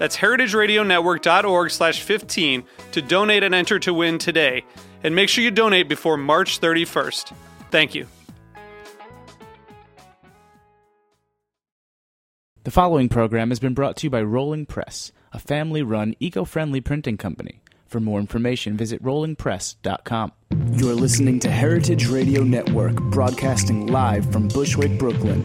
That's heritageradionetwork.org slash 15 to donate and enter to win today. And make sure you donate before March 31st. Thank you. The following program has been brought to you by Rolling Press, a family run, eco friendly printing company. For more information, visit rollingpress.com. You're listening to Heritage Radio Network, broadcasting live from Bushwick, Brooklyn.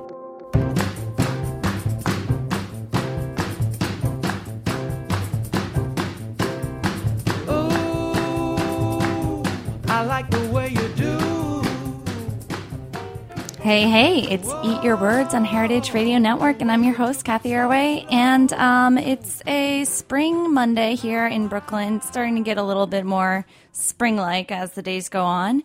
Hey, hey, it's Eat Your Words on Heritage Radio Network, and I'm your host, Cathy Erway. And um, it's a spring Monday here in Brooklyn, it's starting to get a little bit more spring like as the days go on.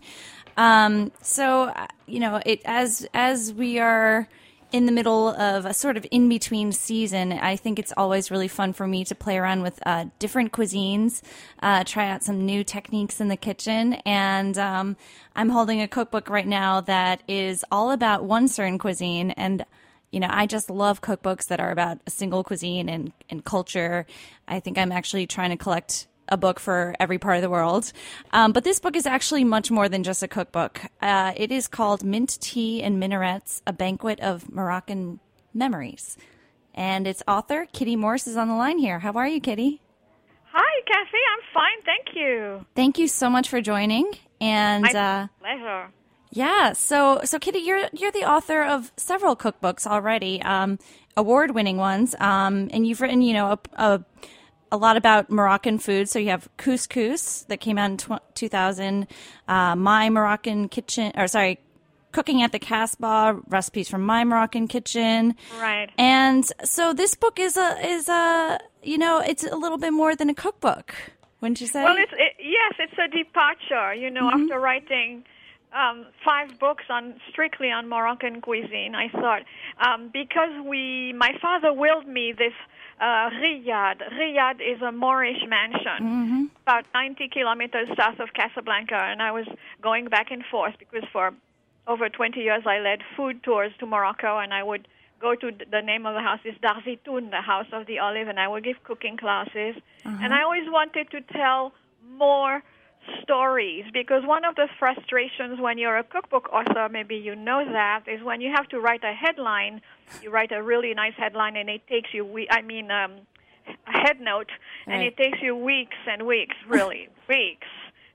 Um, so, uh, you know, it as as we are in the middle of a sort of in between season, I think it's always really fun for me to play around with uh, different cuisines, uh, try out some new techniques in the kitchen. And um, I'm holding a cookbook right now that is all about one certain cuisine. And, you know, I just love cookbooks that are about a single cuisine and, and culture. I think I'm actually trying to collect a book for every part of the world. Um, but this book is actually much more than just a cookbook. Uh, it is called Mint Tea and Minarets, A Banquet of Moroccan Memories. And its author, Kitty Morse, is on the line here. How are you, Kitty? Hi, Cathy. I'm fine. Thank you. Thank you so much for joining. And My uh, pleasure. yeah, so so Kitty, you're you're the author of several cookbooks already, um, award-winning ones, um, and you've written, you know, a, a a lot about Moroccan food. So you have couscous that came out in tw- 2000, uh, My Moroccan Kitchen, or sorry, Cooking at the Casbah, recipes from My Moroccan Kitchen. Right. And so this book is a, is a, you know, it's a little bit more than a cookbook, wouldn't you say? Well, it's it, yes, it's a departure. You know, Mm-hmm. after writing um, five books on strictly on Moroccan cuisine, I thought um, because we, my father willed me this uh, riad. riad is a Moorish mansion, Mm-hmm. about 90 kilometers south of Casablanca, and I was going back and forth because for over 20 years I led food tours to Morocco, and I would go to the name of the house is Dar Zitoun, the house of the olive, and I would give cooking classes. And I always wanted to tell more stories because one of the frustrations when you're a cookbook author, maybe you know that, is when you have to write a headline, you write a really nice headline, and it takes you, we- I mean, um, a head note, and it takes you weeks and weeks, really weeks.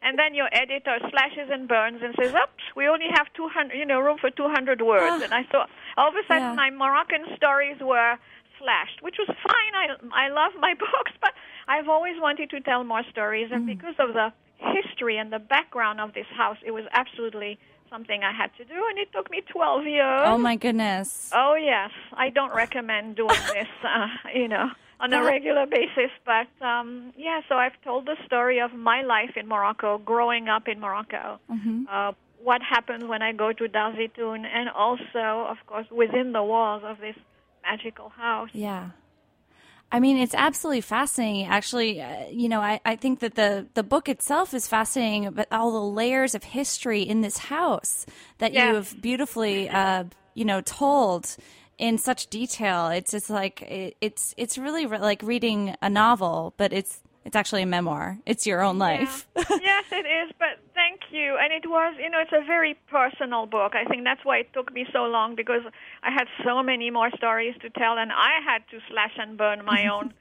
And then your editor slashes and burns and says, "Oops, we only have 200, you know, room for 200 words." And I thought, all of a sudden, Yeah. my Moroccan stories were slashed, which was fine. I I love my books, but I've always wanted to tell more stories, Mm. and because of the history and the background of this house, it was absolutely something I had to do, and it took me 12 years. oh my goodness. Oh yes, I don't recommend doing this, uh, you know, on a regular basis. But um, yeah, so I've told the story of my life in Morocco, growing up in Morocco, Mm-hmm. uh, what happens when I go to Dar Zitoun, and also, of course, within the walls of this magical house. Yeah. I mean, it's absolutely fascinating. Actually, uh, you know, I, I think that the, the book itself is fascinating, but all the layers of history in this house that Yeah. you have beautifully, uh, you know, told in such detail. It's just like it, it's it's really re- like reading a novel, but it's it's actually a memoir. It's your own life. yes, it is, but thank you. And it was, you know, it's a very personal book. I think that's why it took me so long because I had so many more stories to tell, and I had to slash and burn my own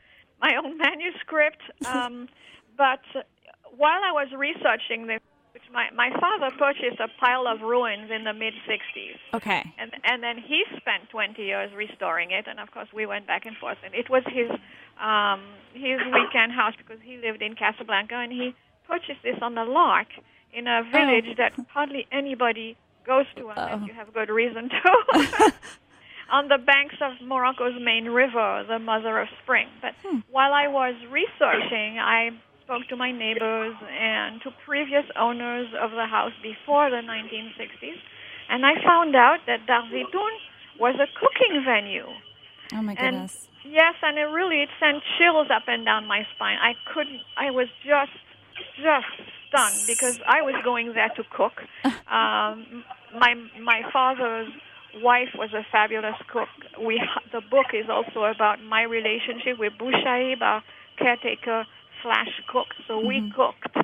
my own manuscript. Um, but while I was researching this, which my my father purchased a pile of ruins in the mid '60s. Okay. And and then he spent 20 years restoring it, and of course we went back and forth. And it was his um, his weekend house because he lived in Casablanca, and he purchased this on the Lark in a village that hardly anybody goes to unless you have good reason to. on the banks of Morocco's main river, the Mother of Spring. But while I was researching, I spoke to my neighbors and to previous owners of the house before the 1960s, and I found out that Dar Zitoun was a cooking venue. Oh my And goodness. yes, and it really it sent chills up and down my spine. I couldn't. I was just just stunned because I was going there to cook. Um, my my father's wife was a fabulous cook. We the book is also about my relationship with Bouchaib, our caretaker slash cook. So we cooked.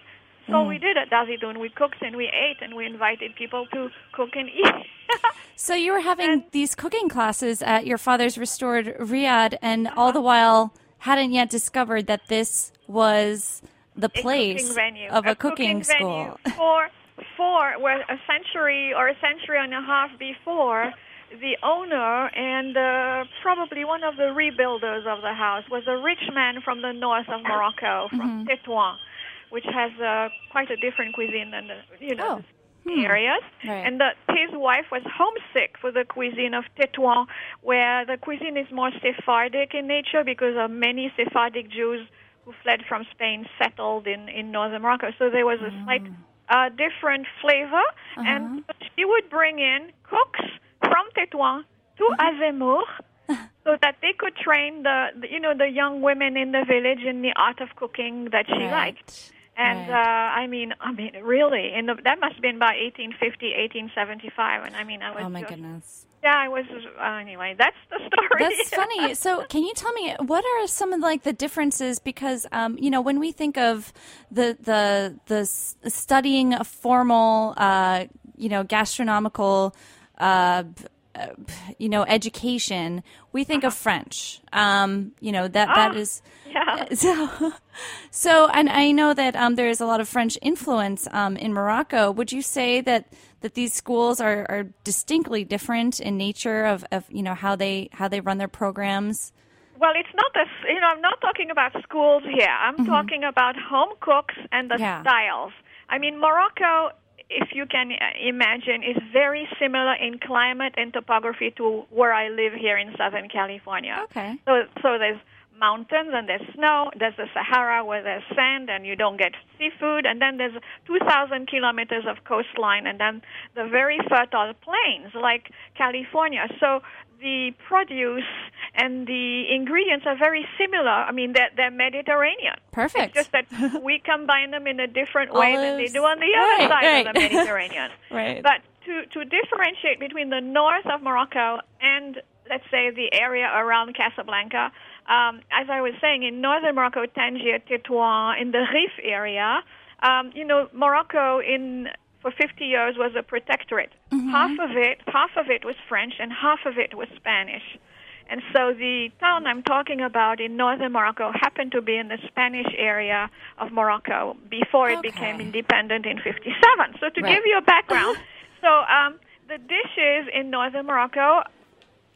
So we mm-hmm. mm. did at Dar Zitoun. We cooked and we ate and we invited people to cook and eat. So you were having these cooking classes at your father's restored riad, and uh-huh. all the while hadn't yet discovered that this was the place cooking venue, of a, cooking, school. venue for for well, a century or a century and a half before. The owner and uh, probably one of the rebuilders of the house was a rich man from the north of Morocco, from Tétouan, which has uh, quite a different cuisine than the you know Oh. the areas. Right. And the, his wife was homesick for the cuisine of Tétouan, where the cuisine is more Sephardic in nature because of many Sephardic Jews who fled from Spain settled in, in northern Morocco. So there was a slight uh, different flavor. And she would bring in cooks from Tétouan to Azemmour so that they could train the, the, you know, the young women in the village in the art of cooking that she Right. liked. And Right. uh, I mean, I mean, really, in the, that must have been about 1850, 1875. And I mean, I was Oh my just, goodness. yeah, I was uh, anyway. That's the story. That's funny. So, can you tell me what are some of like the differences? Because um, you know, when we think of the the the studying a formal, uh, you know, gastronomical, uh, you know, education, we think of French. Um, you know that that is. yeah. So, so, and I know that um, there is a lot of French influence um, in Morocco. Would you say that that these schools are, are distinctly different in nature of, of you know how they how they run their programs? Well, it's not a, s- you know, I'm not talking about schools here. I'm talking about home cooks and the Mm-hmm. Yeah. styles. I mean, Morocco, if you can uh, imagine, is very similar in climate and topography to where I live here in Southern California. Okay. So, so there's mountains and there's snow. There's the Sahara where there's sand and you don't get seafood. And then there's 2,000 kilometers of coastline and then the very fertile plains like California. So the produce and the ingredients are very similar. I mean, they're, they're Mediterranean. Perfect. It's just that we combine them in a different way than they do on the other Right, side of the. Mediterranean. Right. But to, to differentiate between the north of Morocco and, let's say, the area around Casablanca, um, as I was saying, in northern Morocco, Tangier, Tétouan, in the Rif area, um, you know, Morocco in for 50 years was a protectorate. Half of it, half of it was French, and half of it was Spanish. And so the town I'm talking about in northern Morocco happened to be in the Spanish area of Morocco before it Okay. became independent in 57. So to Right. give you a background, so um, the dishes in northern Morocco,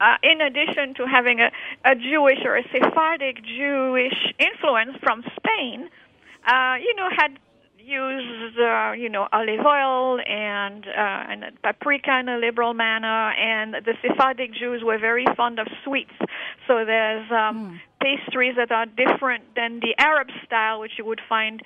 uh, in addition to having a, a Jewish or a Sephardic Jewish influence from Spain, uh, you know, had used, uh, you know, olive oil and, uh, and paprika in a liberal manner, and the Sephardic Jews were very fond of sweets. So there's um, pastries that are different than the Arab style, which you would find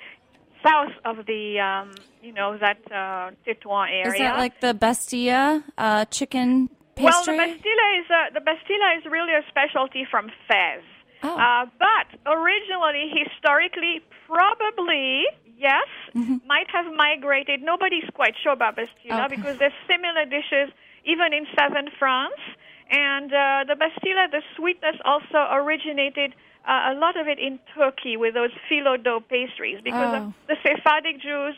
south of the, um, you know, that uh, area. Is that like the Bastilla uh, chicken Well, the Bastilla is uh, the Bastilla is really a specialty from Fez. Oh. Uh, but originally, historically, probably yes, Mm-hmm. might have migrated. Nobody's quite sure about Bastilla Okay. because there's similar dishes even in southern France. And uh, the Bastilla, the sweetness also originated uh, a lot of it in Turkey with those phyllo dough pastries because Oh. the Sephardic Jews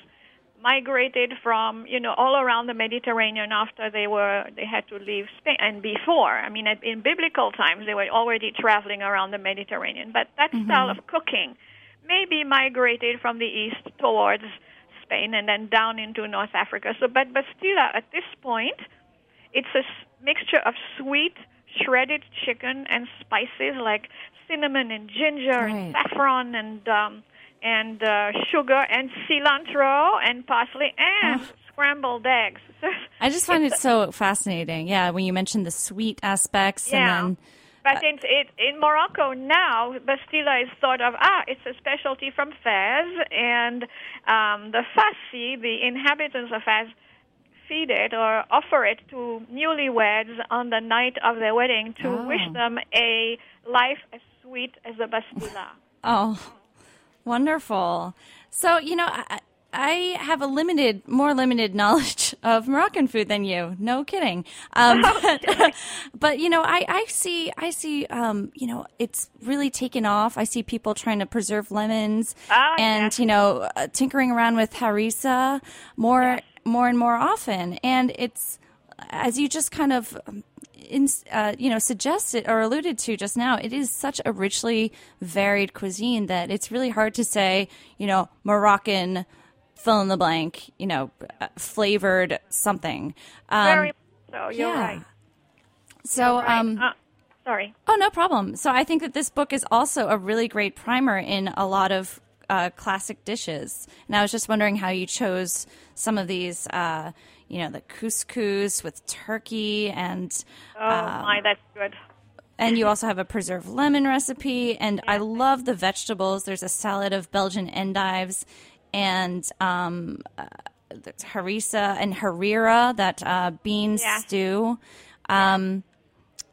migrated from you know all around the Mediterranean after they were they had to leave Spain and before. I mean, in biblical times they were already traveling around the Mediterranean. But that Mm-hmm. style of cooking maybe migrated from the east towards Spain and then down into North Africa. So, but Bastila at this point, it's a s- mixture of sweet shredded chicken and spices like cinnamon and ginger and saffron and um, and uh, sugar and cilantro and parsley and scrambled eggs. I just find it so fascinating. Yeah, when you mentioned the sweet aspects Yeah. and then But in, it, in Morocco now, Bastila is thought of, ah, it's a specialty from Fez, and um, the Fassi, the inhabitants of Fez, feed it or offer it to newlyweds on the night of their wedding to Oh. wish them a life as sweet as a Bastila. Oh, wonderful. So, you know, I, I have a limited, more limited knowledge of Moroccan food than you. No kidding. Um, but, but, you know, I, I see, I see, um, you know, it's really taken off. I see people trying to preserve lemons Ah, and, yes. you know, uh, tinkering around with harissa more, more and more often. And it's, as you just kind of in, uh, you know, suggested or alluded to just now, it is such a richly varied cuisine that it's really hard to say, you know, Moroccan fill in the blank, you know, uh, flavored something. Um, Very so, you're yeah. right. So, Right. um, Uh, sorry. oh, no problem. So I think that this book is also a really great primer in a lot of uh, classic dishes. And I was just wondering how you chose some of these, uh, you know, the couscous with turkey and Oh, my, that's good. and you also have a preserved lemon recipe. And I love the vegetables. There's a salad of Belgian endives and um, uh, harissa and harira, that uh, bean Yeah. stew. Um,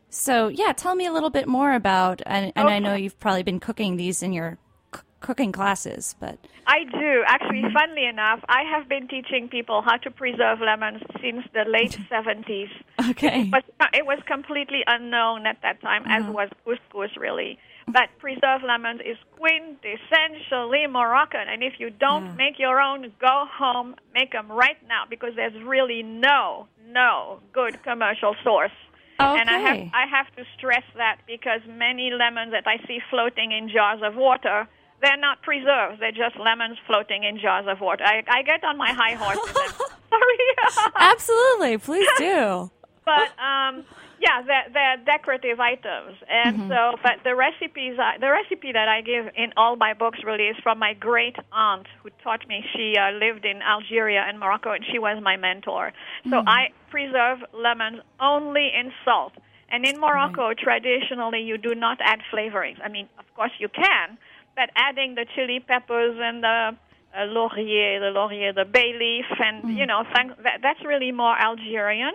so, yeah, tell me a little bit more about, and, and I know you've probably been cooking these in your c- cooking classes, but I do. Actually, Mm-hmm. funnily enough, I have been teaching people how to preserve lemons since the late 70s. okay. But it was completely unknown at that time, as Uh-huh. was couscous, really. But preserved lemons is quintessentially Moroccan. And if you don't Yeah. make your own, go home, make them right now, because there's really no, no good commercial source. Okay. And I have I have to stress that because many lemons that I see floating in jars of water, they're not preserved. They're just lemons floating in jars of water. I, I get on my high horse. Sorry. Absolutely. Please do. but um, yeah, they're, they're decorative items, and Mm-hmm. so. But the recipes, I, the recipe that I give in all my books really is from my great aunt who taught me. She uh, lived in Algeria and Morocco, and she was my mentor. So Mm-hmm. I preserve lemons only in salt. And in Morocco, traditionally, you do not add flavorings. I mean, of course, you can, but adding the chili peppers and the uh, laurier, the laurier, the bay leaf, and you know, thank, that, that's really more Algerian.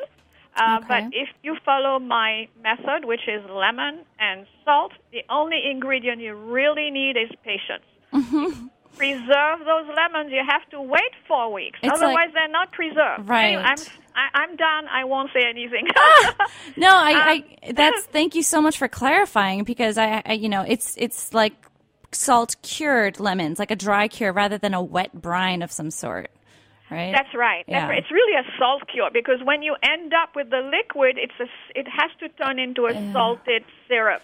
Uh, But if you follow my method, which is lemon and salt, the only ingredient you really need is patience. Preserve those lemons. You have to wait four weeks, It's otherwise like- they're not preserved. Right. Anyway, I'm I, I'm done. I won't say anything. No, I, Um, I that's thank you so much for clarifying because I, I you know it's it's like salt cured lemons, like a dry cure rather than a wet brine of some sort, right? That's right. That's right. It's really a salt cure because when you end up with the liquid, it's a, it has to turn into a salted syrup.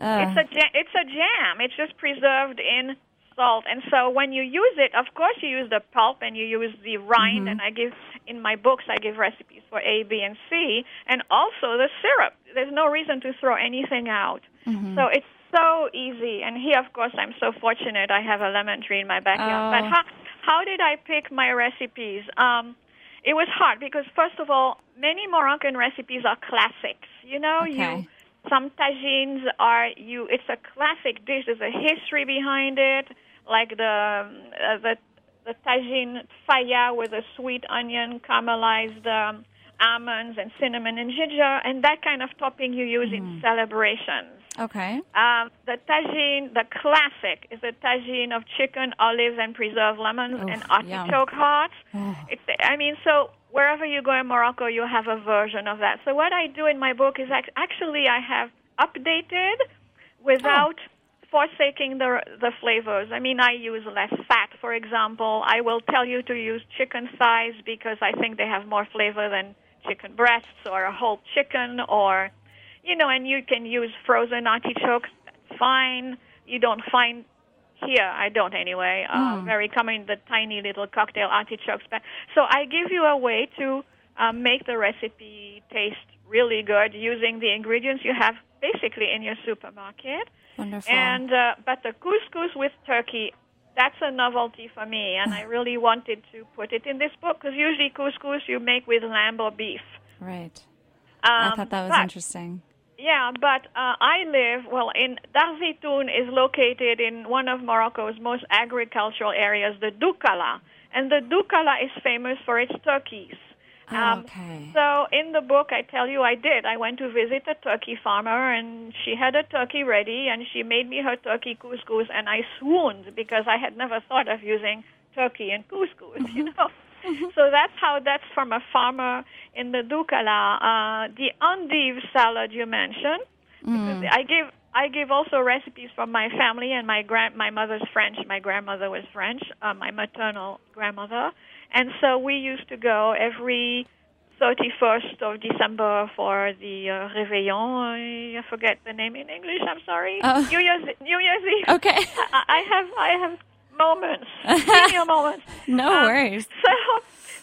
Uh. it's a ja- it's a jam. It's just preserved in salt. And so when you use it, of course you use the pulp and you use the rind. Mm-hmm. And I give in my books I give recipes for A, B, and C, and also the syrup. There's no reason to throw anything out. Mm-hmm. So it's so easy. And here, of course, I'm so fortunate. I have a lemon tree in my backyard. But Oh. how how did I pick my recipes? Um, it was hard because first of all, many Moroccan recipes are classics. You know, Okay. you some tagines are you. It's a classic dish. There's a history behind it, like the uh, the the tagine tfaya with a sweet onion, caramelized um, almonds and cinnamon and ginger, and that kind of topping you use in celebrations. Okay. Um, the tagine, the classic, is a tagine of chicken, olives, and preserved lemons and yum. artichoke hearts. It's, I mean, so wherever you go in Morocco, you have a version of that. So what I do in my book is act- actually I have updated without forsaking the the flavors. I mean, I use less fat, for example. I will tell you to use chicken thighs because I think they have more flavor than chicken breasts or a whole chicken or you know, and you can use frozen artichokes. That's fine. You don't find here, I don't anyway. Uh, very common, the tiny little cocktail artichokes. But so I give you a way to um, make the recipe taste really good using the ingredients you have basically in your supermarket. Wonderful. And uh, but the couscous with turkey, that's a novelty for me, and I really wanted to put it in this book because usually couscous you make with lamb or beef. right. Um, I thought that was interesting. Yeah, but uh, I live, well, in Dar Zitoun is located in one of Morocco's most agricultural areas, the Doukala. And the Doukala is famous for its turkeys. Oh, okay. So in the book, I tell you I did. I went to visit a turkey farmer, and she had a turkey ready, and she made me her turkey couscous, and I swooned because I had never thought of using turkey in couscous, you know. so that's how that's from a farmer in the Doukala. Uh, the endive salad you mentioned, because I give I give also recipes from my family and my grand my mother's French. My grandmother was French, uh, my maternal grandmother, and so we used to go every 31st of December for the uh, Réveillon. I forget the name in English. I'm sorry. Oh. New Year's New Year's Eve. Okay. I, have I have Moments, senior moments. No Um, worries. So,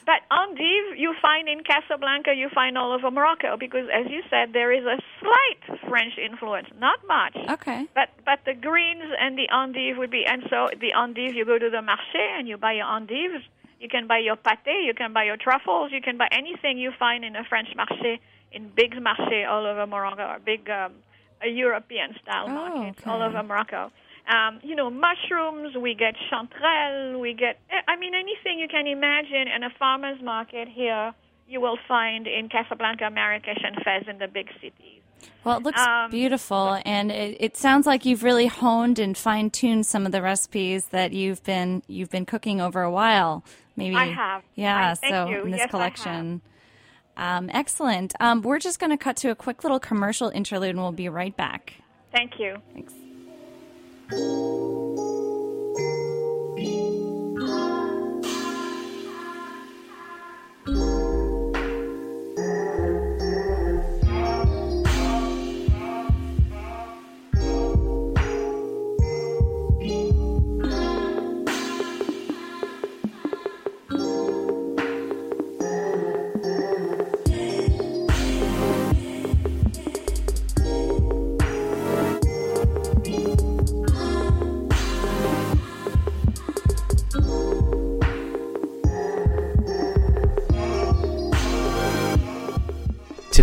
but endive you find in Casablanca, you find all over Morocco because, as you said, there is a slight French influence, not much. Okay. But but the greens and the endive would be, and so the endive, you go to the marché and you buy your endives. You can buy your pâté, you can buy your truffles, you can buy anything you find in a French marché, in big marché all over Morocco, or big um, a European style Oh, markets all over Morocco. Um, you know, mushrooms, we get chanterelle, we get, I mean, anything you can imagine in a farmer's market here, you will find in Casablanca, Marrakesh, and Fez in the big cities. Well, it looks Um, beautiful, and it, it sounds like you've really honed and fine tuned some of the recipes that you've been you've been cooking over a while. Maybe I have. Yeah. I- thank so you. in this Yes, collection. Um, excellent. Um, we're just going to cut to a quick little commercial interlude, and we'll be right back. Thank you. Thanks. Música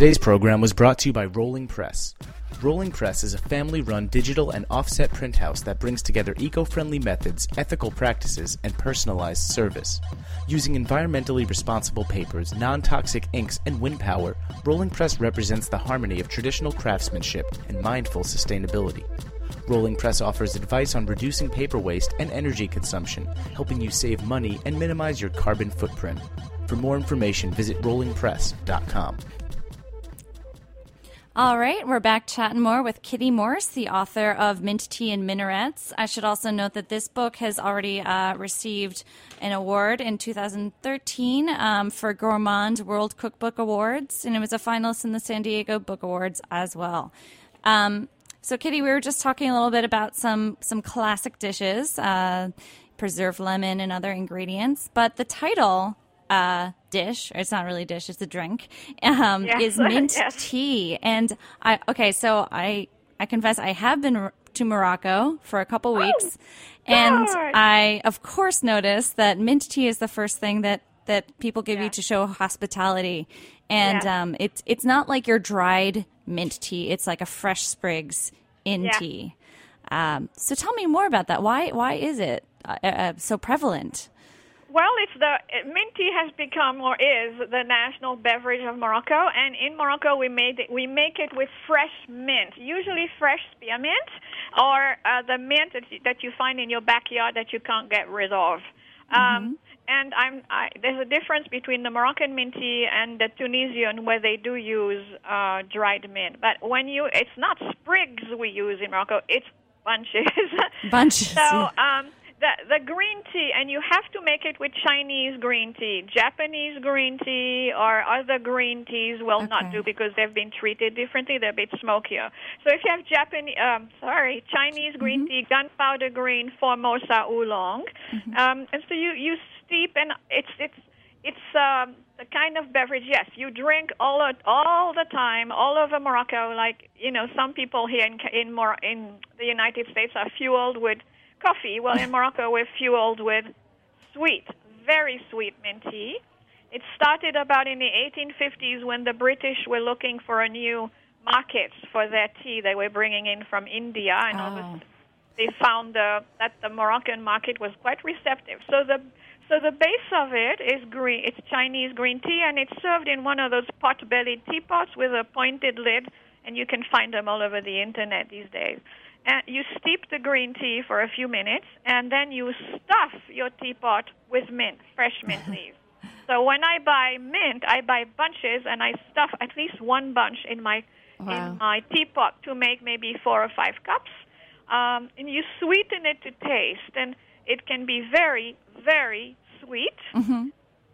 Today's program was brought to you by Rolling Press. Rolling Press is a family run digital and offset print house that brings together eco friendly methods, ethical practices, and personalized service. Using environmentally responsible papers, non toxic inks, and wind power, Rolling Press represents the harmony of traditional craftsmanship and mindful sustainability. Rolling Press offers advice on reducing paper waste and energy consumption, helping you save money and minimize your carbon footprint. For more information, visit rollingpress.com. All right, we're back chatting more with Kitty Morse, the author of Mint Tea and Minarets. I should also note that this book has already uh, received an award in 2013 um, for Gourmand World Cookbook Awards, and it was a finalist in the San Diego Book Awards as well. Um, so, Kitty, we were just talking a little bit about some some classic dishes, uh, preserved lemon and other ingredients, but the title. Uh, dish. or It's not really a dish; it's a drink. Um, Yes, is mint yes. tea. And I okay, so I I confess I have been to Morocco for a couple weeks, and. I of course noticed that mint tea is the first thing that that people give you to show hospitality. And um, it's it's not like your dried mint tea; it's like a fresh sprigs in Yeah. tea. Um, so tell me more about that. Why why is it uh, uh, so prevalent? Well, it's the mint tea has become or is the national beverage of Morocco, and in Morocco we made it, we make it with fresh mint, usually fresh spearmint or uh, the mint that you, that you find in your backyard that you can't get rid of. Um, and I'm I, there's a difference between the Moroccan mint tea and the Tunisian where they do use uh, dried mint. But when you it's not sprigs we use in Morocco, it's bunches. Bunches. so um, the the green tea, and you have to make it with Chinese green tea. Japanese green tea or other green teas will not do because they've been treated differently. They're a bit smokier. So if you have Japanese, um, sorry, Chinese green tea, gunpowder green, Formosa oolong, um, and so you you steep, and it's it's it's um, the kind of beverage. Yes, you drink all of, all the time, all over Morocco. Like you know, some people here in in Mor- in the United States are fueled with coffee. Well, in Morocco, we're fueled with sweet, very sweet mint tea. It started about in the 1850s when the British were looking for a new markets for their tea they were bringing in from India, and all of a Oh. they found uh, that the Moroccan market was quite receptive. So the so the base of it is green. It's Chinese green tea, and it's served in one of those pot-bellied teapots with a pointed lid, and you can find them all over the internet these days. And you steep the green tea for a few minutes, and then you stuff your teapot with mint, fresh mint leaves. So when I buy mint, I buy bunches, and I stuff at least one bunch in my Wow. in my teapot to make maybe four or five cups. Um, and you sweeten it to taste, and it can be very, very sweet.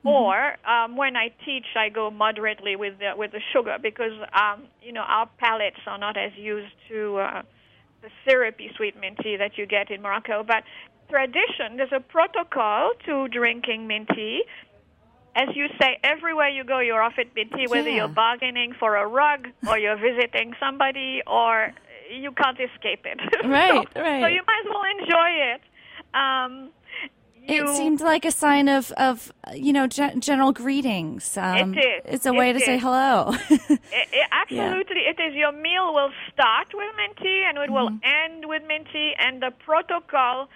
Or um, when I teach, I go moderately with the with the sugar because um, you know our palates are not as used to uh, the syrupy sweet mint tea that you get in Morocco. But tradition, there's a protocol to drinking mint tea. As you say, everywhere you go, you're offered mint tea, whether Yeah. you're bargaining for a rug or you're visiting somebody, or you can't escape it. Right, so, right. So you might as well enjoy it. Um, you, It seemed like a sign of, of you know, gen- general greetings. Um, It is. It's a It way to say hello. I- I- absolutely, it is. Your meal will start with mint tea and it will end with mint tea, and the protocol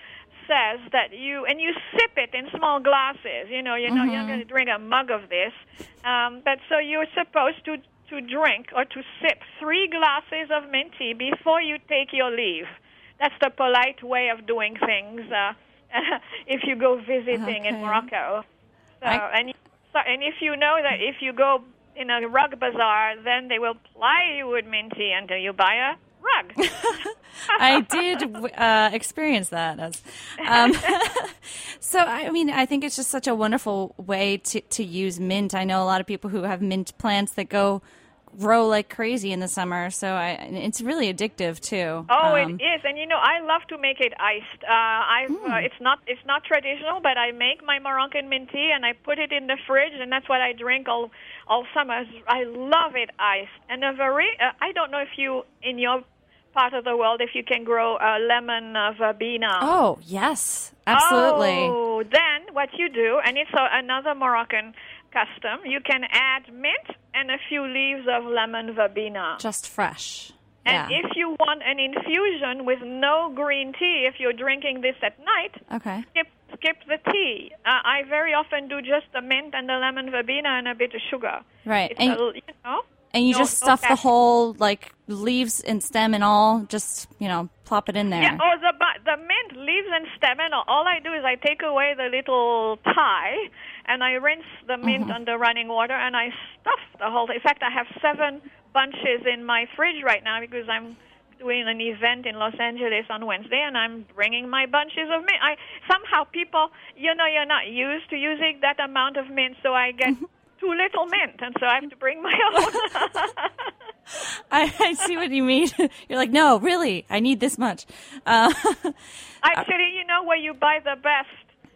says that you and you sip it in small glasses. You know, you're not you're not going to drink a mug of this, um, but so you're supposed to to drink or to sip three glasses of mint tea before you take your leave. That's the polite way of doing things. Uh, if you go visiting in Morocco, so I- and so, and if you know that if you go in a rug bazaar, then they will ply you with minty until you buy a rug. I did uh, experience that. As, um, so, I mean, I think it's just such a wonderful way to, to use mint. I know a lot of people who have mint plants that go grow like crazy in the summer. So, I, it's really addictive too. Oh, Um, it is, and you know I love to make it iced. Uh, I Hmm. uh, it's not it's not traditional, but I make my Moroccan mint tea and I put it in the fridge, and that's what I drink all all summer. I love it iced, and a very uh, I don't know if you in your part of the world if you can grow uh, lemon verbena. Oh, yes, absolutely. Oh, then what you do, and it's a, another Moroccan custom, you can add mint and a few leaves of lemon verbena. Just fresh. And yeah. if you want an infusion with no green tea, if you're drinking this at night, okay. skip skip the tea. Uh, I very often do just the mint and the lemon verbena and a bit of sugar. Right. It's And- a, you know. And you no- just no stuff the whole like leaves and stem and all. Just you know, plop it in there. Yeah. Oh, the the mint leaves and stem, and all- all I do is I take away the little tie, and I rinse the mint Mm-hmm. under running water, and I stuff the whole. In fact, I have seven bunches in my fridge right now because I'm doing an event in Los Angeles on Wednesday, and I'm bringing my bunches of mint. I somehow people, you know, you're not used to using that amount of mint, so I get. Too little mint, and so I have to bring my own. I, I see what you mean. You're like, no, really, I need this much. Uh, Actually, you know where you buy the best,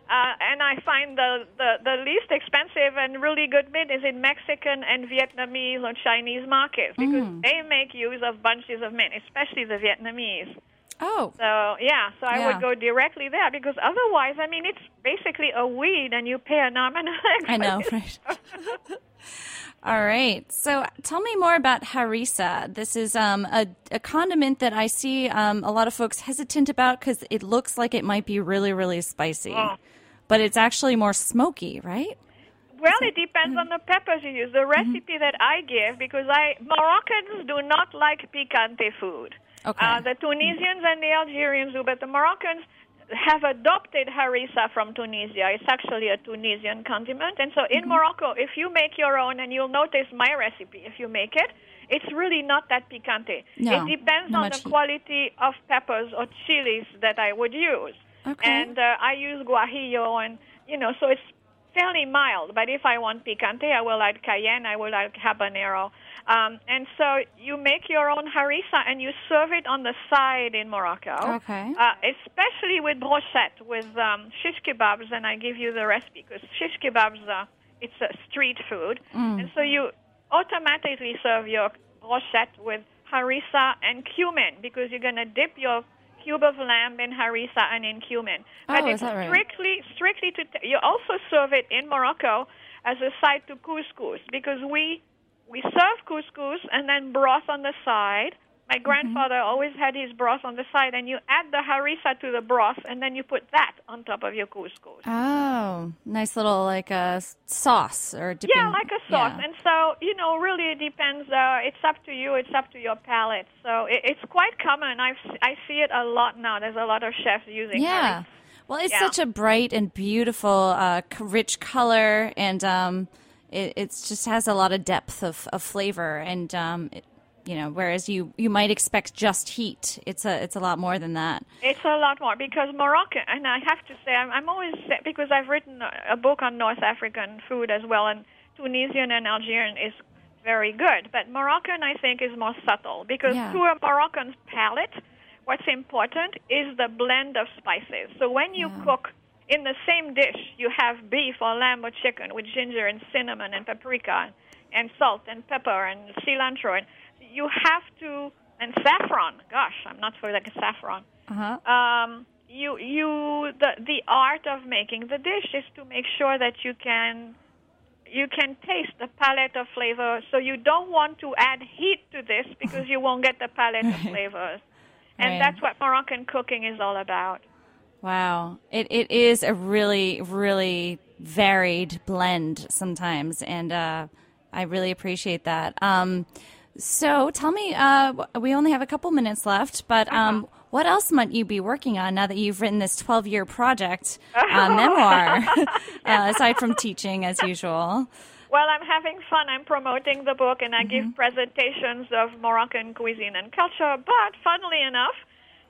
uh, and I find the, the, the least expensive and really good meat is in Mexican and Vietnamese or Chinese markets because they make use of bunches of mint, especially the Vietnamese. oh, So yeah, so I Yeah. would go directly there because otherwise, I mean, it's basically a weed, and you pay an arm and a leg. I know, right? All right. So tell me more about harissa. This is um, a, a condiment that I see um, a lot of folks hesitant about because it looks like it might be really, really spicy. Oh. But it's actually more smoky, right? Well, it depends mm-hmm. on the peppers you use. The mm-hmm. recipe that I give, because I Moroccans do not like picante food. Okay. Uh, the Tunisians and the Algerians do, but the Moroccans have adopted harissa from Tunisia. It's actually a Tunisian condiment. And so in mm-hmm. Morocco, if you make your own, and you'll notice my recipe, if you make it, it's really not that picante. No, it depends on the quality of peppers or chilies that I would use. Okay. And uh, I use guajillo, and you know, so it's fairly mild. But if I want picante, I will add cayenne. I will add habanero. Um, and so you make your own harissa and you serve it on the side in Morocco. Okay. Uh, especially with brochette, with um, shish kebabs, and I give you the recipe because shish kebabs, uh, it's a street food. And so you automatically serve your brochette with harissa and cumin because you're going to dip your cube of lamb in harissa and in cumin. Oh, but Oh, it's is that right? strictly, strictly to, t- you also serve it in Morocco as a side to couscous because we we serve couscous and then broth on the side. My grandfather always had his broth on the side, and you add the harissa to the broth, and then you put that on top of your couscous. Oh, nice little like a sauce or dipping. Yeah, like a sauce. yeah. And so, you know, really it depends. Uh, it's up to you. It's up to your palate. So it, it's quite common. I've, I see it a lot now. There's a lot of chefs using Yeah. harissa. Well, it's Yeah. such a bright and beautiful, uh, rich color, and um, it it's just has a lot of depth of, of flavor. And um, it, you know, whereas you you might expect just heat, it's a it's a lot more than that. It's a lot more because Moroccan, and I have to say, I'm, I'm always because I've written a, book on North African food as well, and Tunisian and Algerian is very good, but Moroccan I think is more subtle because Yeah. to a Moroccan's palate, what's important is the blend of spices. So when you cook in the same dish, you have beef or lamb or chicken with ginger and cinnamon and paprika and salt and pepper and cilantro, and you have to and saffron. Gosh, I'm not for like a saffron Uh huh. um, you you the the art of making the dish is to make sure that you can you can taste the palette of flavor. So you don't want to add heat to this because you won't get the palette of flavors. And Right. that's what Moroccan cooking is all about. Wow, it it is a really really varied blend sometimes, and uh, I really appreciate that. Um, so tell me, uh, we only have a couple minutes left, but um, what else might you be working on now that you've written this twelve year project uh, memoir, uh, aside from teaching as usual? Well, I'm having fun. I'm promoting the book and I give presentations of Moroccan cuisine and culture. But funnily enough,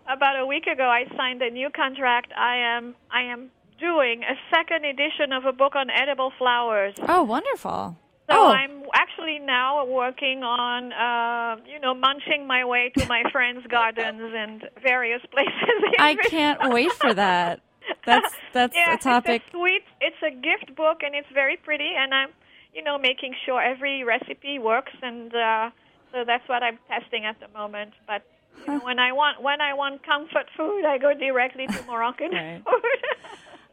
about a week ago, I signed a new contract. I am I am doing a second edition of a book on edible flowers. Oh, wonderful! So oh, I'm actually now working on, uh, you know, munching my way to my friends' gardens and various places. I can't wait for that. That's that's yeah, a topic. It's a sweet. It's a gift book, and it's very pretty. And I'm, you know, making sure every recipe works, and uh, so that's what I'm testing at the moment. But you know, when I want when I want comfort food, I go directly to Moroccan Right. food.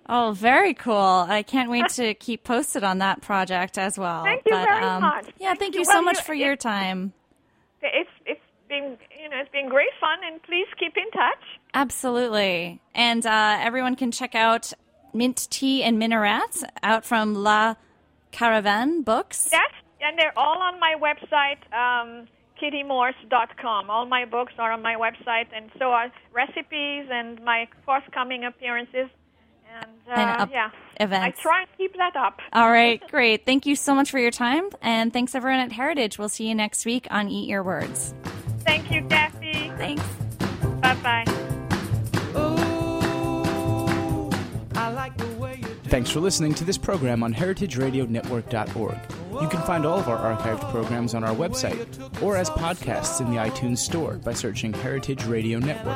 Oh, very cool. I can't wait to keep posted on that project as well. Thank you but, very um, much. Yeah, Thank thank you. you so Well, much you- for your time. it's it's been you know it's been great fun, and please keep in touch. Absolutely. And uh, everyone can check out Mint Tea and Minarets out from La Caravane Books. Yes, and they're all on my website, um, kittymorse.com. All my books are on my website, and so are recipes and my forthcoming appearances. And, uh, And up- yeah, events. I try and keep that up. All right, great. Thank you so much for your time. And thanks, everyone at Heritage. We'll see you next week on Eat Your Words. Thank you, Cathy. Thanks. Bye bye. Thanks for listening to this program on heritageradionetwork.org. You can find all of our archived programs on our website or as podcasts in the iTunes Store by searching Heritage Radio Network.